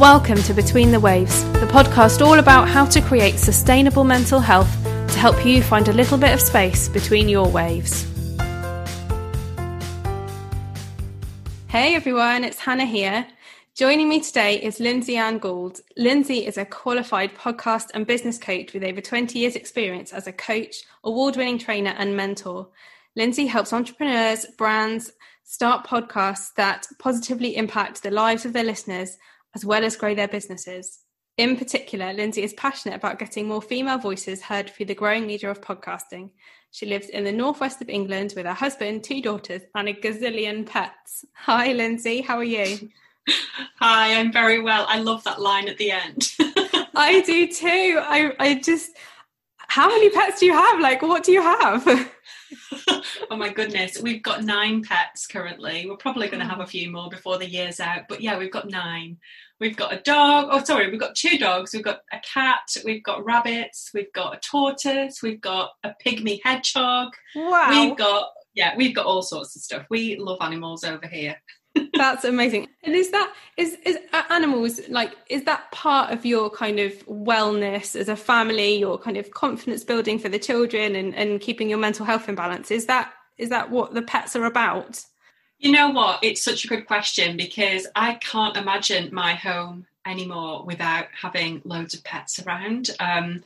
Welcome to Between the Waves, the podcast all about how to create sustainable mental health to help you find a little bit of space between your waves. Hey everyone, it's Hannah here. Joining me today is Lindsay Ann Gould. Lindsay is a qualified podcast and business coach with over 20 years' experience as a coach, award winning trainer, and mentor. Lindsay helps entrepreneurs, brands start podcasts that positively impact the lives of their listeners as well as grow their businesses. In particular, Lindsay is passionate about getting more female voices heard through the growing media of podcasting. She lives in the northwest of England with her husband, two daughters, and a gazillion pets. Hi, Lindsay. How are you? Hi, I'm very well. I love that line at the end. I do too. I, I just, how many pets do you have? Like, what do you have? oh my goodness, we've got nine pets currently. We're probably going to have a few more before the year's out, but yeah, we've got nine. We've got a dog. Oh, sorry, we've got two dogs. We've got a cat. We've got rabbits. We've got a tortoise. We've got a pygmy hedgehog. Wow. We've got yeah, we've got all sorts of stuff. We love animals over here. That's amazing. And is that is is animals like is that part of your kind of wellness as a family, your kind of confidence building for the children and, and keeping your mental health in balance? Is that is that what the pets are about? You know what? It's such a good question because I can't imagine my home anymore without having loads of pets around. Um,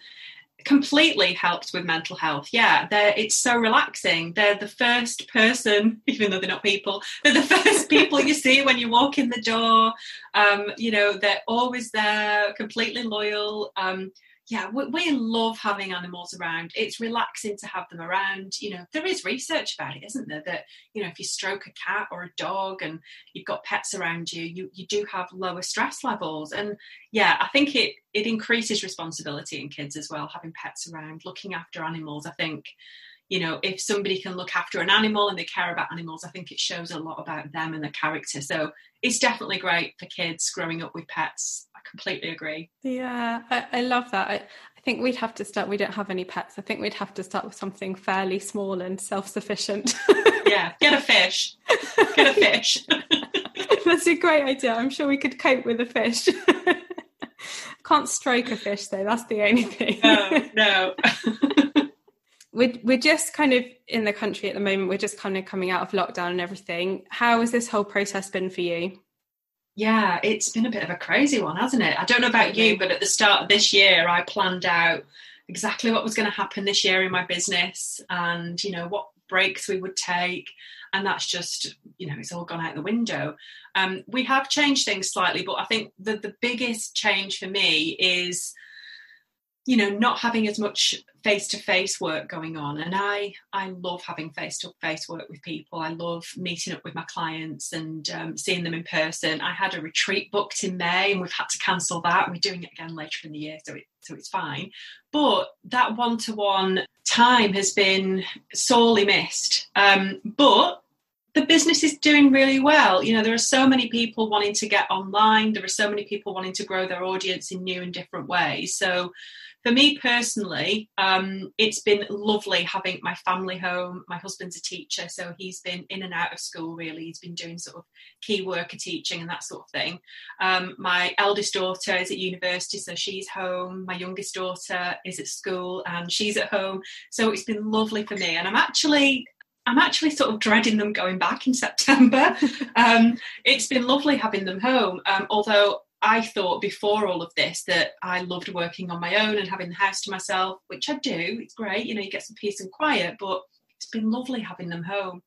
completely helps with mental health. Yeah, they're, it's so relaxing. They're the first person, even though they're not people, they're the first people you see when you walk in the door. Um, you know, they're always there, completely loyal. Um, yeah, we, we, love having animals around. It's relaxing to have them around. You know, there is research about it, isn't there? That you know, if you stroke a cat or a dog and you've got pets around you, you you do have lower stress levels. And yeah, I think it it increases responsibility in kids as well. Having pets around, looking after animals. I think you know, if somebody can look after an animal and they care about animals, I think it shows a lot about them and their character. So it's definitely great for kids growing up with pets. Completely agree. Yeah, I, I love that. I, I think we'd have to start. We don't have any pets. I think we'd have to start with something fairly small and self-sufficient. yeah, get a fish. Get a fish. That's a great idea. I'm sure we could cope with a fish. Can't stroke a fish though. That's the only thing. No, no we're, we're just kind of in the country at the moment we're just kind of coming out of lockdown and everything how has this whole process been for you yeah it's been a bit of a crazy one hasn't it? I don't know about you but at the start of this year i planned out exactly what was going to happen this year in my business and you know what breaks we would take and that's just you know it's all gone out the window. Um, we have changed things slightly but i think the, the biggest change for me is you know not having as much face to face work going on and i i love having face to face work with people i love meeting up with my clients and um, seeing them in person i had a retreat booked in may and we've had to cancel that we're doing it again later in the year so it so it's fine but that one-to-one time has been sorely missed um, but the business is doing really well. You know, there are so many people wanting to get online. There are so many people wanting to grow their audience in new and different ways. So, for me personally, um, it's been lovely having my family home. My husband's a teacher, so he's been in and out of school really. He's been doing sort of key worker teaching and that sort of thing. Um, my eldest daughter is at university, so she's home. My youngest daughter is at school and she's at home. So it's been lovely for me. And I'm actually I'm actually sort of dreading them going back in September. um, it's been lovely having them home, um, although I thought before all of this that I loved working on my own and having the house to myself, which I do. It's great, you know, you get some peace and quiet, but it's been lovely having them home.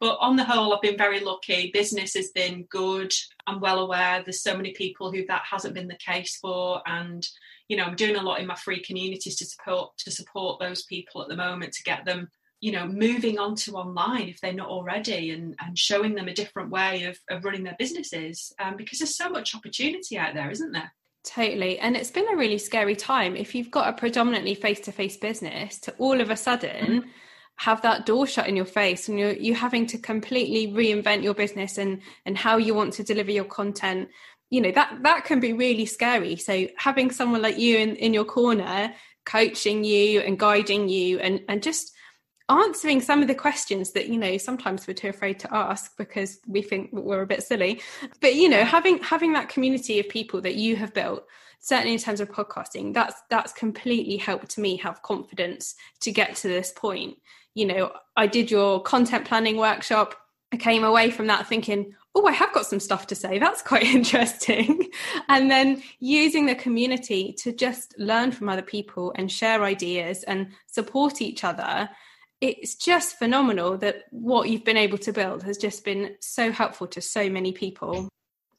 But on the whole, I've been very lucky. Business has been good. I'm well aware there's so many people who that hasn't been the case for, and you know, I'm doing a lot in my free communities to support to support those people at the moment to get them you know moving on to online if they're not already and, and showing them a different way of, of running their businesses um, because there's so much opportunity out there isn't there? Totally. And it's been a really scary time. If you've got a predominantly face-to-face business to all of a sudden mm-hmm. have that door shut in your face and you're you having to completely reinvent your business and and how you want to deliver your content you know that that can be really scary. So having someone like you in in your corner coaching you and guiding you and and just answering some of the questions that you know sometimes we're too afraid to ask because we think we're a bit silly. But you know having having that community of people that you have built certainly in terms of podcasting that's that's completely helped me have confidence to get to this point. You know i did your content planning workshop. I came away from that thinking oh i have got some stuff to say. That's quite interesting. And then using the community to just learn from other people and share ideas and support each other it's just phenomenal that what you've been able to build has just been so helpful to so many people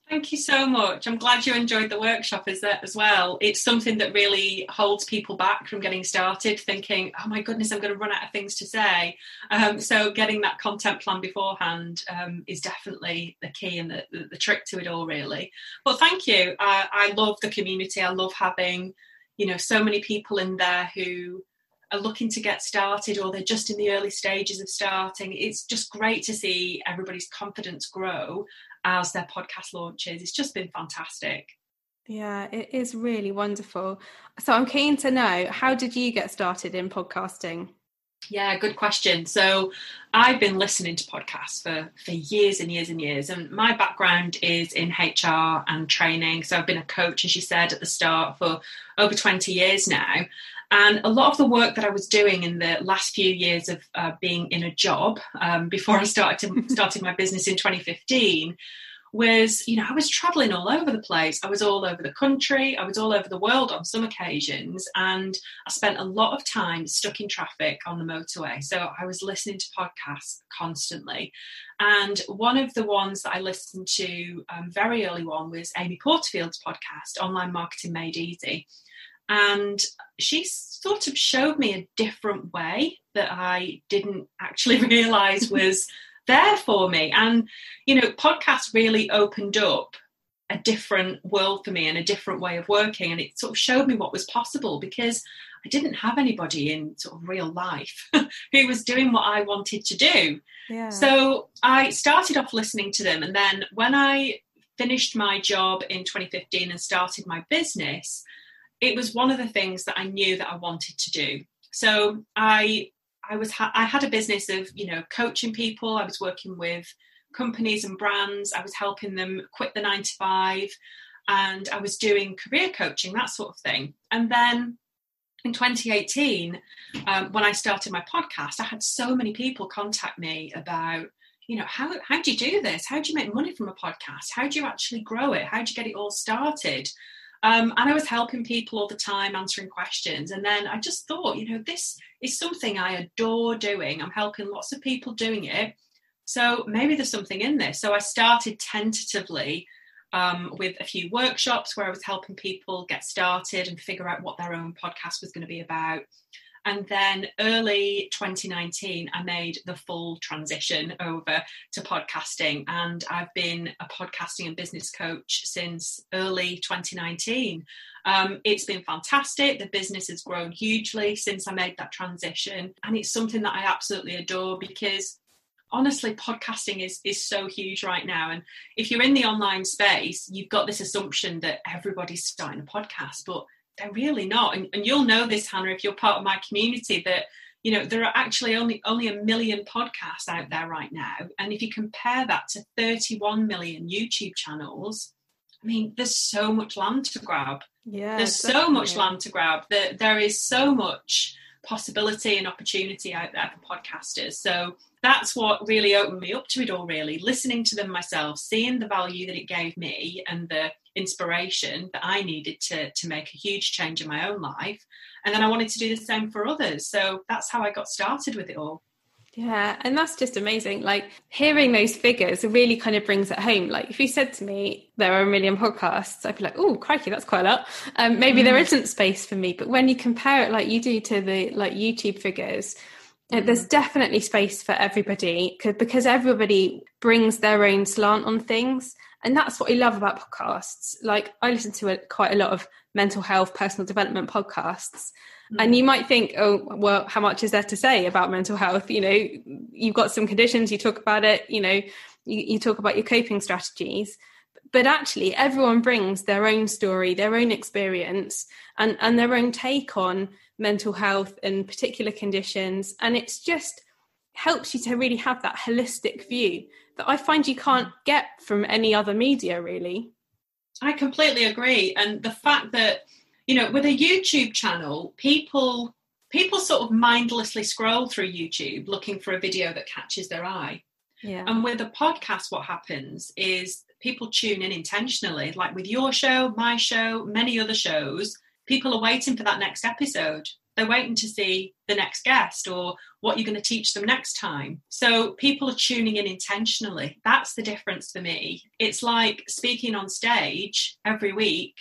Thank you so much. I'm glad you enjoyed the workshop as, well. It's something that really holds people back from getting started, thinking, oh my goodness, I'm going to run out of things to say. Um, so, getting that content plan beforehand um, is definitely the key and the, the, the, trick to it all, really. But thank you. I, I love the community. I love having, you know, so many people in there who are looking to get started or they're just in the early stages of starting. It's just great to see everybody's confidence grow as their podcast launches. It's just been fantastic. Yeah, it is really wonderful. So I'm keen to know how did you get started in podcasting? Yeah, good question. So I've been listening to podcasts for, for years and years and years. And my background is in HR and training. So I've been a coach, as you said at the start, for over 20 years now. And a lot of the work that I was doing in the last few years of uh, being in a job um, before I started started my business in 2015 was, you know, I was traveling all over the place. I was all over the country. I was all over the world on some occasions. And I spent a lot of time stuck in traffic on the motorway. So I was listening to podcasts constantly. And one of the ones that I listened to um, very early on was Amy Porterfield's podcast, Online Marketing Made Easy. And she sort of showed me a different way that I didn't actually realize was there for me. And, you know, podcasts really opened up a different world for me and a different way of working. And it sort of showed me what was possible because I didn't have anybody in sort of real life who was doing what I wanted to do. Yeah. So I started off listening to them. And then when I finished my job in 2015 and started my business, it was one of the things that I knew that I wanted to do. So I I was ha- I had a business of you know coaching people. I was working with companies and brands. I was helping them quit the nine to five, and I was doing career coaching that sort of thing. And then in 2018, um, when I started my podcast, I had so many people contact me about you know how how do you do this? How do you make money from a podcast? How do you actually grow it? How do you get it all started? Um, and I was helping people all the time, answering questions. And then I just thought, you know, this is something I adore doing. I'm helping lots of people doing it. So maybe there's something in this. So I started tentatively um, with a few workshops where I was helping people get started and figure out what their own podcast was going to be about. And then early 2019, I made the full transition over to podcasting. And I've been a podcasting and business coach since early 2019. Um, it's been fantastic. The business has grown hugely since I made that transition. And it's something that I absolutely adore because honestly podcasting is is so huge right now and if you're in the online space you've got this assumption that everybody's starting a podcast but they're really not. And, and you'll know this, Hannah, if you're part of my community, that you know there are actually only only a million podcasts out there right now and if you compare that to 31 million youtube channels i mean there's so much land to grab yeah there's definitely. so much land to grab that there is so much possibility and opportunity out there for podcasters so that's what really opened me up to it all really listening to them myself seeing the value that it gave me and the inspiration that I needed to to make a huge change in my own life. And then I wanted to do the same for others. So that's how I got started with it all. Yeah, and that's just amazing. Like hearing those figures really kind of brings it home. Like if you said to me there are a million podcasts, I'd be like, "Oh, crikey, that's quite a lot." Um, maybe mm. there isn't space for me, but when you compare it like you do to the like YouTube figures. There's definitely space for everybody because everybody brings their own slant on things and that's what I love about podcasts. Like I listen to a, quite a lot of mental health, personal development podcasts. Mm. And you might think, oh, well, how much is there to say about mental health? You know, you've got some conditions, you talk about it, you know, you, you talk about your coping strategies. But actually everyone brings their own story their own experience and and their own take on mental health and particular conditions. And it's just helps you to really have that holistic view that i find you can't get from any other media really. I completely agree. And the fact that you know with a youtube channel people people sort of mindlessly scroll through youtube looking for a video that catches their eye. Yeah. And with a podcast, what happens is people tune in intentionally, like with your show, my show, many other shows. People are waiting for that next episode. They're waiting to see the next guest or what you're going to teach them next time. So people are tuning in intentionally. That's the difference for me. It's like speaking on stage every week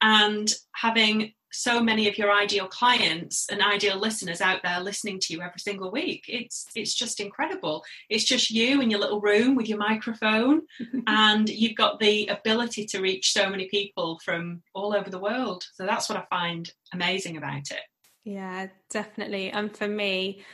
and having so many of your ideal clients and ideal listeners out there listening to you every single week. It's it's just incredible. It's just you in your little room with your microphone and you've got the ability to reach so many people from all over the world. So that's what i find amazing about it. Yeah definitely. And for me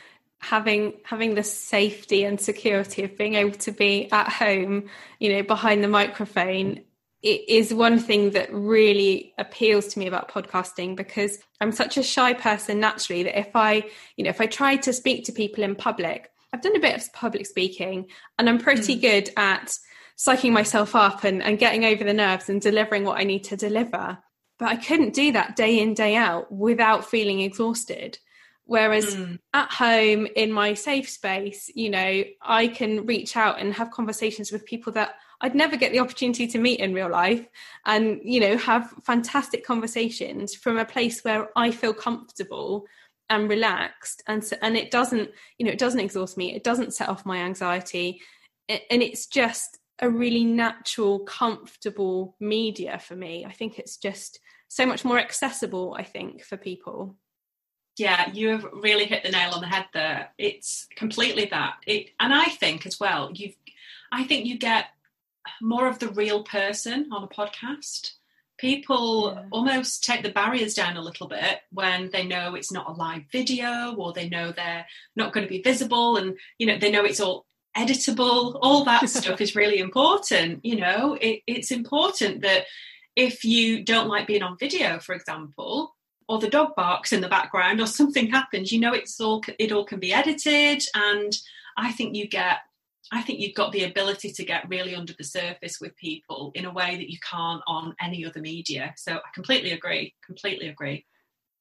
having having the safety and security of being able to be at home you know behind the microphone it is one thing that really appeals to me about podcasting because I'm such a shy person naturally that if I, you know, if I try to speak to people in public, I've done a bit of public speaking and I'm pretty mm. good at psyching myself up and, and getting over the nerves and delivering what I need to deliver. But I couldn't do that day in, day out without feeling exhausted. Whereas mm. at home in my safe space, you know, I can reach out and have conversations with people that I'd never get the opportunity to meet in real life and, you know, have fantastic conversations from a place where I feel comfortable and relaxed. And so, and it doesn't, you know, it doesn't exhaust me. It doesn't set off my anxiety. And it's just a really natural, comfortable media for me. I think it's just so much more accessible, I think, for people. Yeah, you have really hit the nail on the head there. It's completely that. It, and I think as well, you've, I think you get more of the real person on a podcast. People yeah. almost take the barriers down a little bit when they know it's not a live video or they know they're not going to be visible and you know they know it's all editable all that stuff is really important you know it, it's important that if you don't like being on video for example or the dog barks in the background or something happens you know it's all it all can be edited and i think you get I think you've got the ability to get really under the surface with people in a way that you can't on any other media. So I completely agree. Completely agree.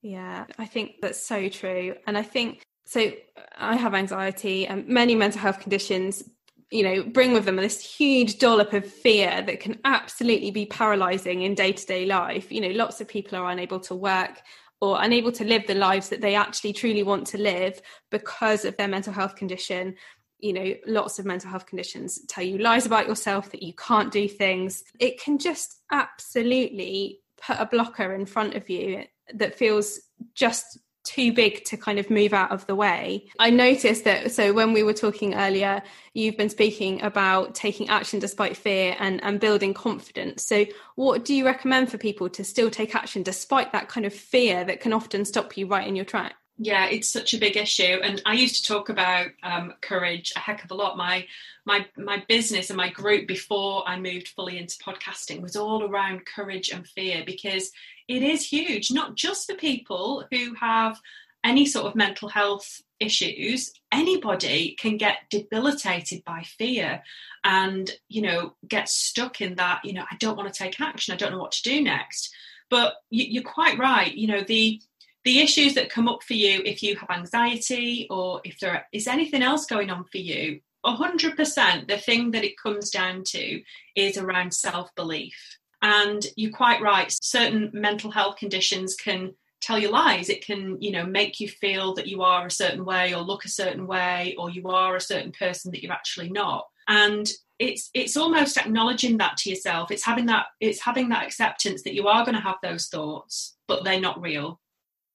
Yeah, I think that's so true. And I think so. Uh, I have anxiety and many mental health conditions, you know, bring with them this huge dollop of fear that can absolutely be paralyzing in day to day life. You know, lots of people are unable to work or unable to live the lives that they actually truly want to live because of their mental health condition you know lots of mental health conditions tell you lies about yourself that you can't do things it can just absolutely put a blocker in front of you that feels just too big to kind of move out of the way. I noticed that so when we were talking earlier, you've been speaking about taking action despite fear and, and building confidence. So what do you recommend for people to still take action despite that kind of fear that can often stop you right in your track? Yeah it's such a big issue and i used to talk about um, courage a heck of a lot. My my my business and my group before i moved fully into podcasting was all around courage and fear because it is huge not just for people who have any sort of mental health issues. Anybody can get debilitated by fear and you know get stuck in that you know i don't want to take action i don't know what to do next. But you, you're quite right you know the the issues that come up for you if you have anxiety or if there is anything else going on for you 100% the thing that it comes down to is around self-belief. And you're quite right certain mental health conditions can tell you lies. It can you know make you feel that you are a certain way or look a certain way or you are a certain person that you're actually not. And it's it's almost acknowledging that to yourself. It's having that it's having that acceptance that you are going to have those thoughts but they're not real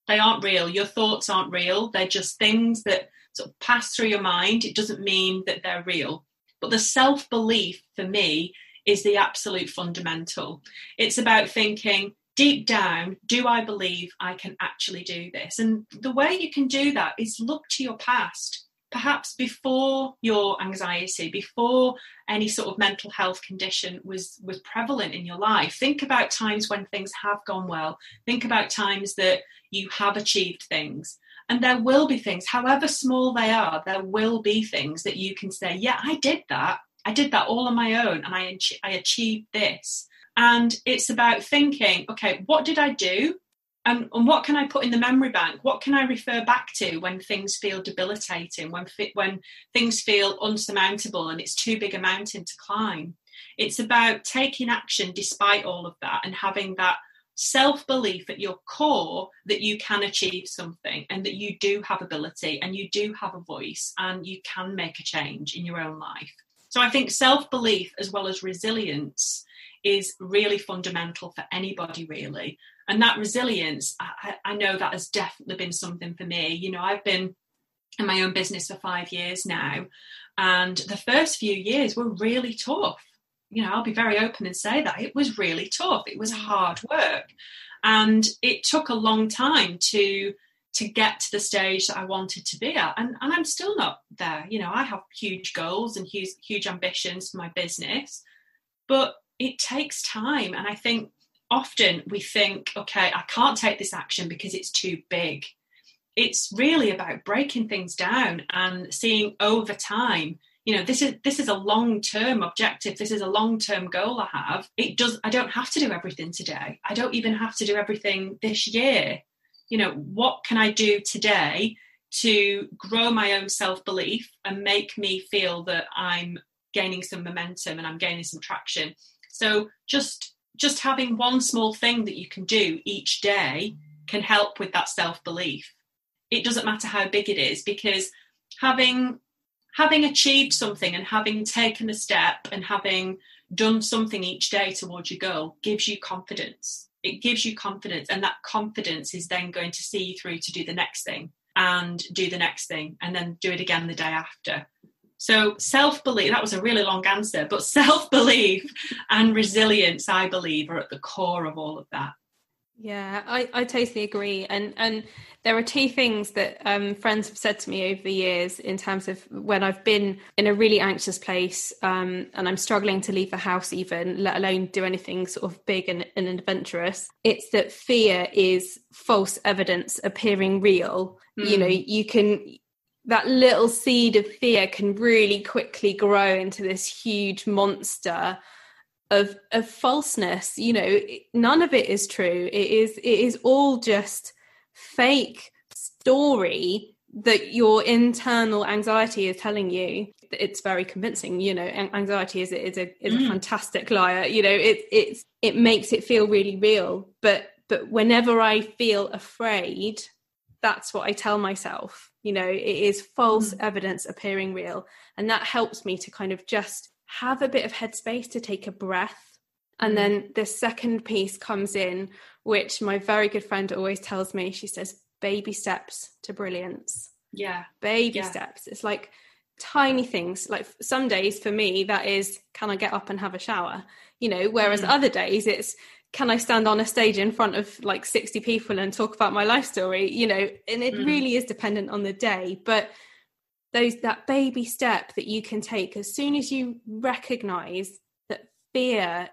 they aren't real. Your thoughts aren't real. They're just things that sort of pass through your mind. It doesn't mean that they're real. But the self belief for me is the absolute fundamental. It's about thinking deep down, do I believe I can actually do this? And the way you can do that is look to your past. Perhaps before your anxiety before any sort of mental health condition was was prevalent in your life think about times when things have gone well. Think about times that you have achieved things. And there will be things however small they are there will be things that you can say yeah i did that. I did that all on my own and i i achieved this. And it's about thinking okay what did i do and, and what can I put in the memory bank? What can I refer back to when things feel debilitating, when when things feel unsurmountable and it's too big a mountain to climb? It's about taking action despite all of that and having that self belief at your core that you can achieve something and that you do have ability and you do have a voice and you can make a change in your own life. So I think self belief as well as resilience is really fundamental for anybody, really and that resilience I, I, know that has definitely been something for me. You know i've been in my own business for five years now and the first few years were really tough. You know i'll be very open and say that it was really tough. It was hard work and it took a long time to to get to the stage that i wanted to be at and, and i'm still not there. You know i have huge goals and huge huge ambitions for my business but it takes time and i think often we think, okay, I can't take this action because it's too big. It's really about breaking things down and seeing over time you know this is this is a long term objective. This is a long term goal i have. It does i don't have to do everything today. I don't even have to do everything this year. You know what can i do today to grow my own self belief and make me feel that i'm gaining some momentum and i'm gaining some traction? So just just having one small thing that you can do each day can help with that self belief. It doesn't matter how big it is because having having achieved something and having taken a step and having done something each day towards your goal gives you confidence. It gives you confidence, and that confidence is then going to see you through to do the next thing and do the next thing and then do it again the day after. So, self belief, that was a really long answer, but self belief and resilience, I believe, are at the core of all of that. Yeah, I, I totally agree. And and there are two things that um, friends have said to me over the years in terms of when I've been in a really anxious place um, and I'm struggling to leave the house, even let alone do anything sort of big and, and adventurous. It's that fear is false evidence appearing real. Mm. You know, hmm. you can that little seed of fear can really quickly grow into this huge monster of of falseness. You know none of it is true. It is it is all just fake story that your internal anxiety is telling you. It's very convincing you know anxiety is, is a is a mm. fantastic liar. You know it it's it makes it feel really real. But but whenever i feel afraid that's what i tell myself you know it is false mm. evidence appearing real and that helps me to kind of just have a bit of headspace to take a breath and mm. then the second piece comes in which my very good friend always tells me she says baby steps to brilliance yeah baby yeah. steps it's like tiny things like some days for me that is can i get up and have a shower you know whereas mm. other days it's can I stand on a stage in front of like 60 people and talk about my life story? You know, and it mm. really is dependent on the day. But those that baby step that you can take as soon as you recognize that fear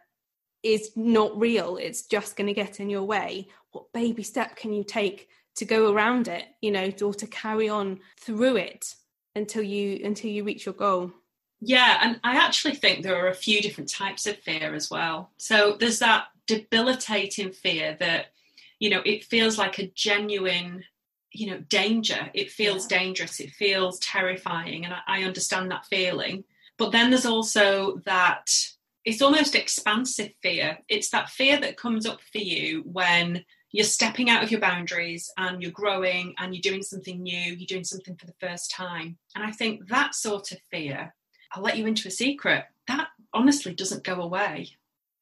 is not real, it's just going to get in your way. What baby step can you take to go around it, you know, or to carry on through it until you until you reach your goal? Yeah, and I actually think there are a few different types of fear as well. So there's that debilitating fear that you know it feels like a genuine you know danger. It feels yeah. dangerous. It feels terrifying. And I, I understand that feeling. But then there's also that it's almost expansive fear. It's that fear that comes up for you when you're stepping out of your boundaries and you're growing and you're doing something new you're doing something for the first time. And i think that sort of fear i'll let you into a secret that honestly doesn't go away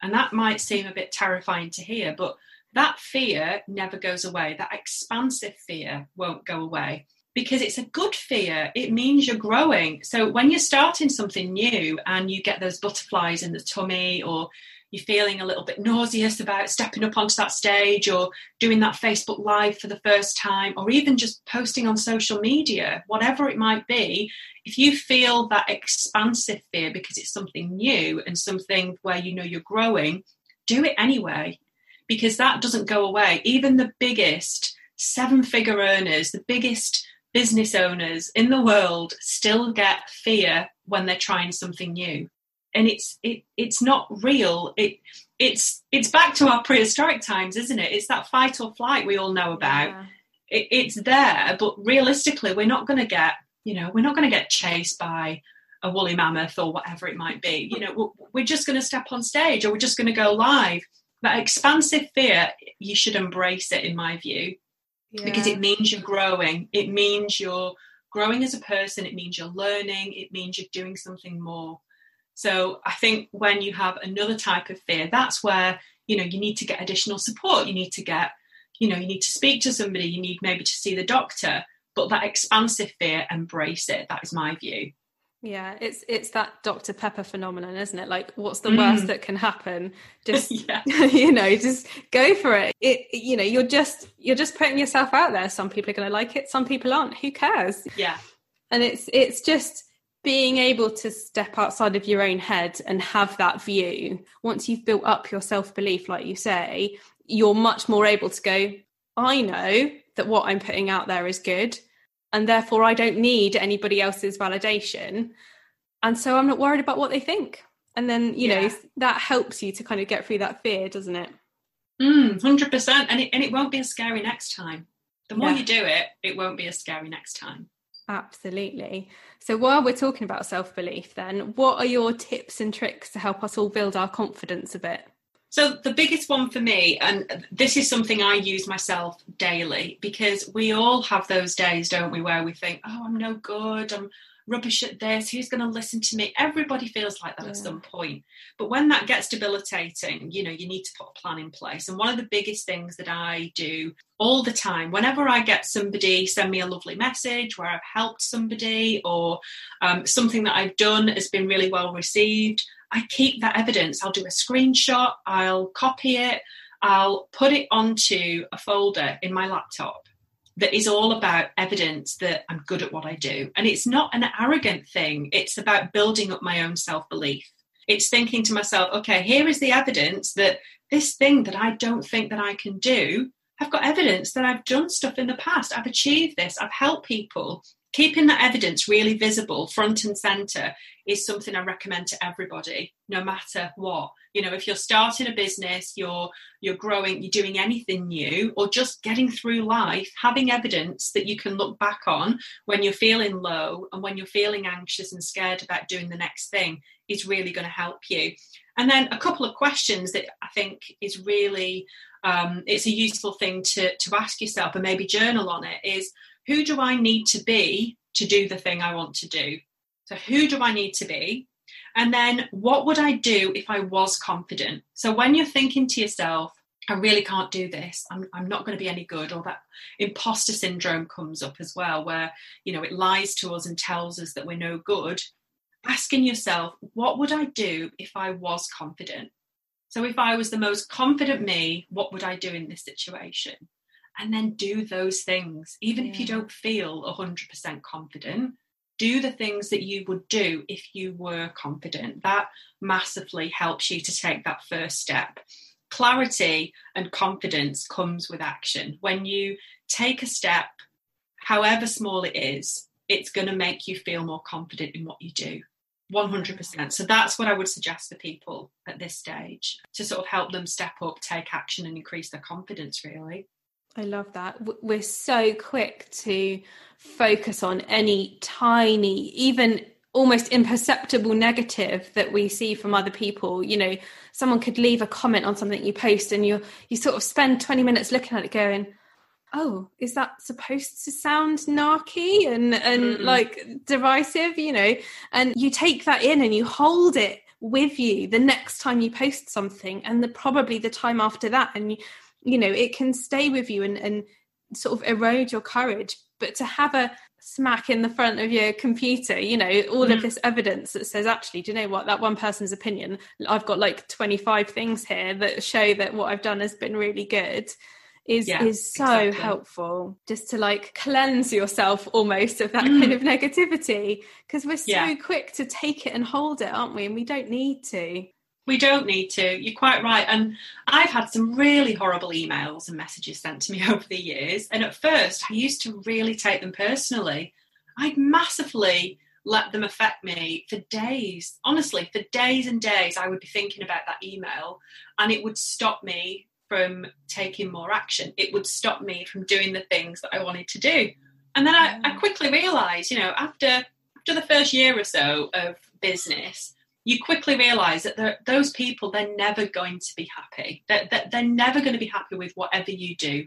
and that might seem a bit terrifying to hear, but that fear never goes away. That expansive fear won't go away because it's a good fear. It means you're growing. So when you're starting something new and you get those butterflies in the tummy or you're feeling a little bit nauseous about stepping up onto that stage or doing that Facebook Live for the first time, or even just posting on social media, whatever it might be, if you feel that expansive fear because it's something new and something where you know you're growing, do it anyway, because that doesn't go away. Even the biggest seven figure earners, the biggest business owners in the world still get fear when they're trying something new and it's it it's not real. It it's it's back to our prehistoric times isn't it? It's that fight or flight we all know about. Yeah. it, it's there but realistically we're not going to get you know we're not going to get chased by a woolly mammoth or whatever it might be. You know we're just going to step on stage or we're just going to go live. That expansive fear you should embrace it in my view. Yeah. because it means you're growing. It means you're growing as a person. It means you're learning. It means you're doing something more so I think when you have another type of fear, that's where you know you need to get additional support. You need to get, you know, you need to speak to somebody. You need maybe to see the doctor. But that expansive fear, embrace it. That is my view. Yeah, it's it's that Dr Pepper phenomenon, isn't it? Like, what's the mm. worst that can happen? Just you know, just go for it. It you know, you're just you're just putting yourself out there. Some people are going to like it, some people aren't. Who cares? Yeah, and it's it's just being able to step outside of your own head and have that view once you've built up your self-belief like you say you're much more able to go i know that what i'm putting out there is good and therefore i don't need anybody else's validation and so i'm not worried about what they think and then you yeah. know that helps you to kind of get through that fear doesn't it mm, 100% and it, and it won't be as scary next time the more yeah. you do it it won't be as scary next time Absolutely. So, while we're talking about self belief, then, what are your tips and tricks to help us all build our confidence a bit? So, the biggest one for me, and this is something I use myself daily, because we all have those days, don't we, where we think, oh, I'm no good, I'm rubbish at this, who's going to listen to me? Everybody feels like that yeah. at some point. But when that gets debilitating, you know, you need to put a plan in place. And one of the biggest things that I do all the time, whenever I get somebody send me a lovely message where I've helped somebody or um, something that I've done has been really well received, I keep that evidence. I'll do a screenshot, I'll copy it, I'll put it onto a folder in my laptop that is all about evidence that I'm good at what I do. And it's not an arrogant thing, it's about building up my own self belief. It's thinking to myself, okay, here is the evidence that this thing that I don't think that I can do, I've got evidence that I've done stuff in the past. I've achieved this. I've helped people keeping that evidence really visible front and center is something i recommend to everybody no matter what. You know if you're starting a business you're you're growing you're doing anything new or just getting through life having evidence that you can look back on when you're feeling low and when you're feeling anxious and scared about doing the next thing is really going to help you. And then a couple of questions that i think is really um, it's a useful thing to to ask yourself and maybe journal on it is who do I need to be to do the thing I want to do? So, who do I need to be? And then, what would I do if I was confident? So, when you're thinking to yourself, I really can't do this. I'm, I'm not going to be any good. Or that imposter syndrome comes up as well, where, you know, it lies to us and tells us that we're no good. Asking yourself, what would I do if I was confident? So, if I was the most confident me, what would I do in this situation? And then do those things even yeah. if you don't feel 100% confident do the things that you would do if you were confident that massively helps you to take that first step clarity and confidence comes with action when you take a step however small it is it's going to make you feel more confident in what you do 100%. So that's what I would suggest for people at this stage to sort of help them step up, take action, and increase their confidence, really. I love that. We're so quick to focus on any tiny, even almost imperceptible negative that we see from other people. You know, someone could leave a comment on something you post and you you sort of spend 20 minutes looking at it going, oh, is that supposed to sound narky and and mm. like derisive, you know? And you take that in and you hold it with you the next time you post something and the probably the time after that and you you know it can stay with you and, and sort of erode your courage but to have a smack in the front of your computer you know all Mm. of this evidence that says actually do you know what that one person's opinion i've got like 25 things here that show that what i've done has been really good is Yeah, is so exactly. helpful just to like cleanse yourself almost of that Mm. kind of negativity because we're so Yeah. quick to take it and hold it aren't we and we don't need to We don't need to. You're quite right. And I've had some really horrible emails and messages sent to me over the years. And at first, I used to really take them personally. I'd massively let them affect me for days. Honestly, for days and days, I would be thinking about that email and it would stop me from taking more action. It would stop me from doing the things that I wanted to do. And then I, I quickly realised, you know, after after the first year or so of business, you quickly realize that those people they're never going to be happy. That they're, they're never going to be happy with whatever you do.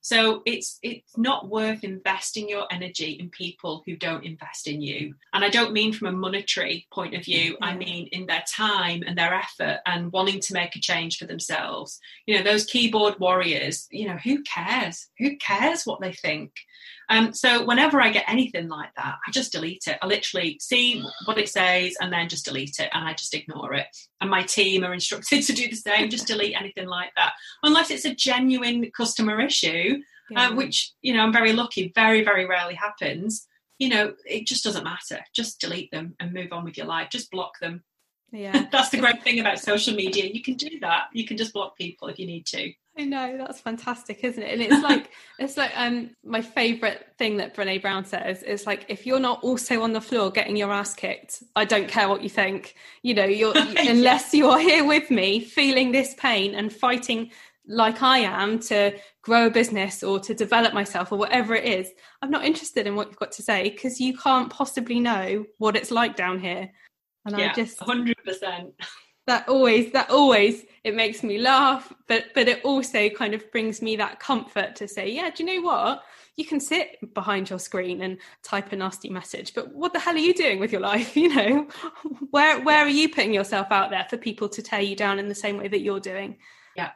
So it's it's not worth investing your energy in people who don't invest in you. And i don't mean from a monetary point of view. I mean in their time and their effort and wanting to make a change for themselves. You know those keyboard warriors you know who cares? Who cares what they think um, so whenever I get anything like that, I just delete it. I literally see what it says and then just delete it and I just ignore it. And my team are instructed to do the same, just delete anything like that. Unless it's a genuine customer issue, Yeah. uh, which, you know, I'm very lucky, very, very rarely happens. You know, it just doesn't matter. Just delete them and move on with your life. Just block them. yeah That's the great thing about social media. You can do that. You can just block people if you need to. I know that's fantastic, isn't it? And it's like it's like um my favorite thing that Brene Brown says is like if you're not also on the floor getting your ass kicked, I don't care what you think. You know, you're unless you are here with me feeling this pain and fighting like I am to grow a business or to develop myself or whatever it is, I'm not interested in what you've got to say because you can't possibly know what it's like down here. And yeah, I just 100%. that always that always it makes me laugh but but it also kind of brings me that comfort to say yeah do you know what? You can sit behind your screen and type a nasty message but what the hell are you doing with your life? You know? Where where are you putting yourself out there for people to tear you down in the same way that you're doing? Yeah.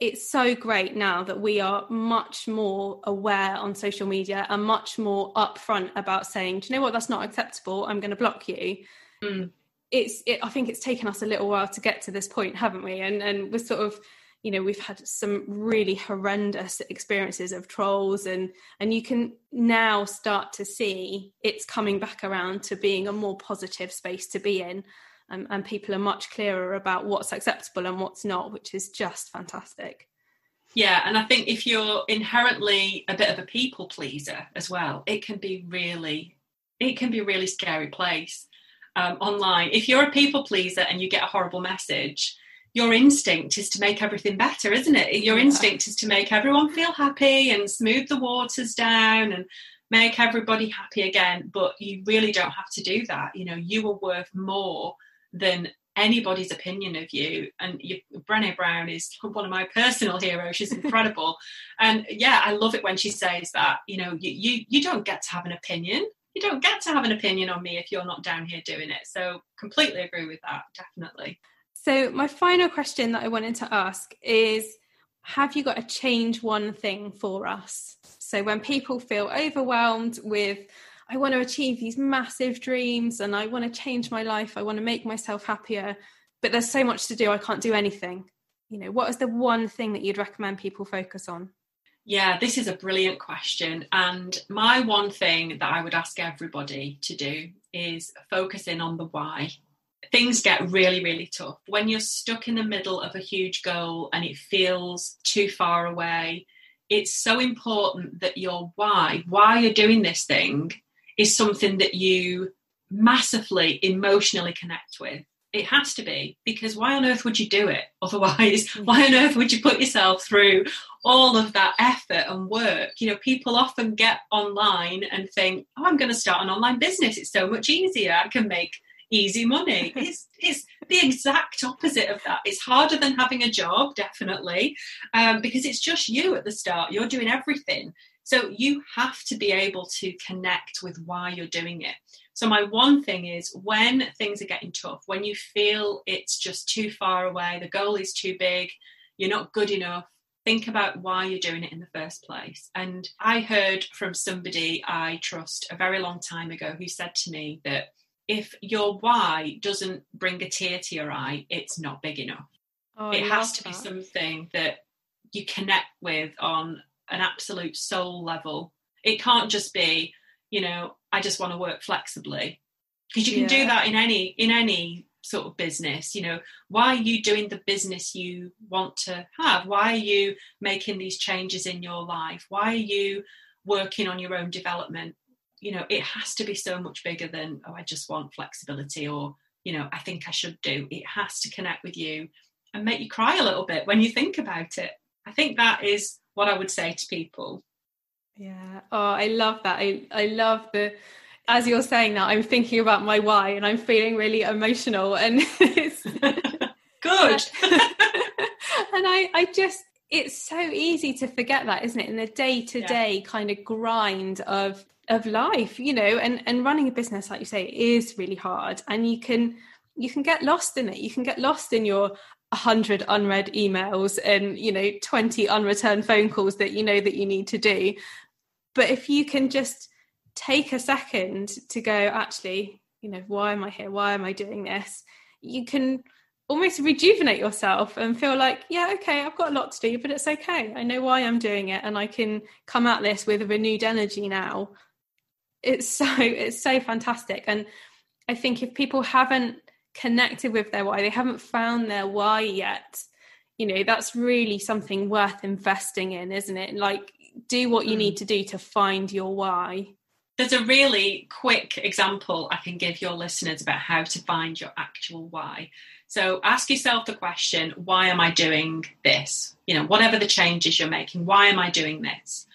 it's so great now that we are much more aware on social media and much more upfront about saying do you know what? That's not acceptable. I'm going to block you. Mm. It's it, i think it's taken us a little while to get to this point haven't we? And and we're sort of you know we've had some really horrendous experiences of trolls and and you can now start to see it's coming back around to being a more positive space to be in. Um, and people are much clearer about what's acceptable and what's not which is just fantastic. Yeah, and I think if you're inherently a bit of a people pleaser as well, it can be really, it can be a really scary place um, online. If you're a people pleaser and you get a horrible message, your instinct is to make everything better, isn't it? Your Yeah. instinct is to make everyone feel happy and smooth the waters down and make everybody happy again. But you really don't have to do that. You know, you are worth more than anybody's opinion of you. And you, Brené Brown is one of my personal heroes. She's incredible. and yeah, I love it when she says that, you know, you, you, you don't get to have an opinion. You don't get to have an opinion on me if you're not down here doing it. So completely agree with that. Definitely. so my final question that i wanted to ask is have you got to change one thing for us so when people feel overwhelmed with I want to achieve these massive dreams and I want to change my life. I want to make myself happier, but there's so much to do. I can't do anything. You know, what is the one thing that you'd recommend people focus on? Yeah, this is a brilliant question. And my one thing that I would ask everybody to do is focus in on the why. Things get really, really tough. When you're stuck in the middle of a huge goal and it feels too far away, it's so important that your why, why you're doing this thing, is something that you massively emotionally connect with. It has to be because why on earth would you do it? Otherwise, why on earth would you put yourself through all of that effort and work? You know, people often get online and think, "Oh, I'm going to start an online business. It's so much easier. I can make easy money." it's it's the exact opposite of that. It's harder than having a job, definitely, um, because it's just you at the start. You're doing everything. So you have to be able to connect with why you're doing it. So my one thing is when things are getting tough, when you feel it's just too far away, the goal is too big, you're not good enough, think about why you're doing it in the first place. And I heard from somebody I trust a very long time ago who said to me that if your why doesn't bring a tear to your eye, it's not big enough. Oh, it has to that. be something that you connect with on an absolute soul level. It can't just be, you know, I just want to work flexibly. Because you can yeah. do that in any in any sort of business you know. Why are you doing the business you want to have? Why are you making these changes in your life? Why are you working on your own development? You know it has to be so much bigger than oh i just want flexibility or you know i think i should do. It has to connect with you and make you cry a little bit when you think about it. I think that is what i would say to people yeah oh i love that i i love the as you're saying that, I'm thinking about my why and I'm feeling really emotional and it's good. and I, I just it's so easy to forget that, isn't it? In the day to day kind of grind of of life, you know, and and running a business, like you say, is really hard. And you can you can get lost in it. You can get lost in your 100 unread emails and you know 20 unreturned phone calls that you know that you need to do but if you can just take a second to go, actually, you know, why am I here? Why am I doing this? You can almost rejuvenate yourself and feel like, yeah, okay, I've got a lot to do, but it's okay. I know why I'm doing it and I can come at this with a renewed energy now. It's so it's so fantastic. And I think if people haven't connected with their why, they haven't found their why yet, you know, that's really something worth investing in, isn't it? Like do what you mm. need to do to find your why there's a really quick example I can give your listeners about how to find your actual why. So ask yourself the question, why am I doing this? You know, whatever the changes you're making, why am I doing this?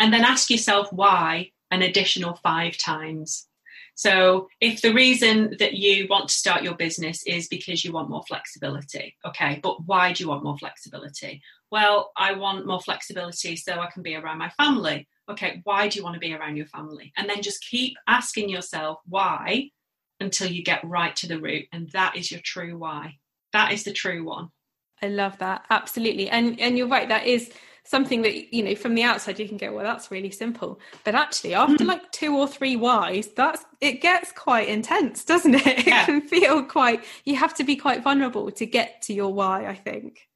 And then ask yourself why an additional five times. So if the reason that you want to start your business is because you want more flexibility, okay, but why do you want more flexibility? Well, I want more flexibility so I can be around my family okay, why do you want to be around your family? And then just keep asking yourself why until you get right to the root. And that is your true why. That is the true one. I love that. Absolutely. And and you're right, that is something that you know from the outside you can go well that's really simple but actually after mm. like two or three whys that's it gets quite intense doesn't it yeah. it can feel quite you have to be quite vulnerable to get to your why i think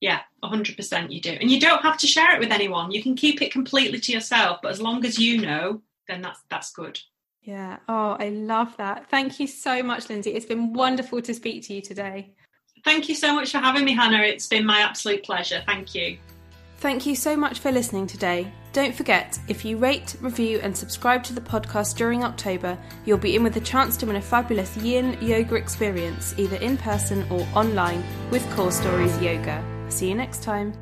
yeah, 100% you do. And you don't have to share it with anyone. You can keep it completely to yourself, but as long as you know, then that's that's good. Yeah. Oh, I love that. Thank you so much, Lindsay. It's been wonderful to speak to you today. Thank you so much for having me, Hannah. It's been my absolute pleasure. Thank you. Thank you so much for listening today. Don't forget, if you rate, review, and subscribe to the podcast during October, you'll be in with a chance to win a fabulous yin yoga experience, either in person or online, with Core Stories Yoga. See you next time.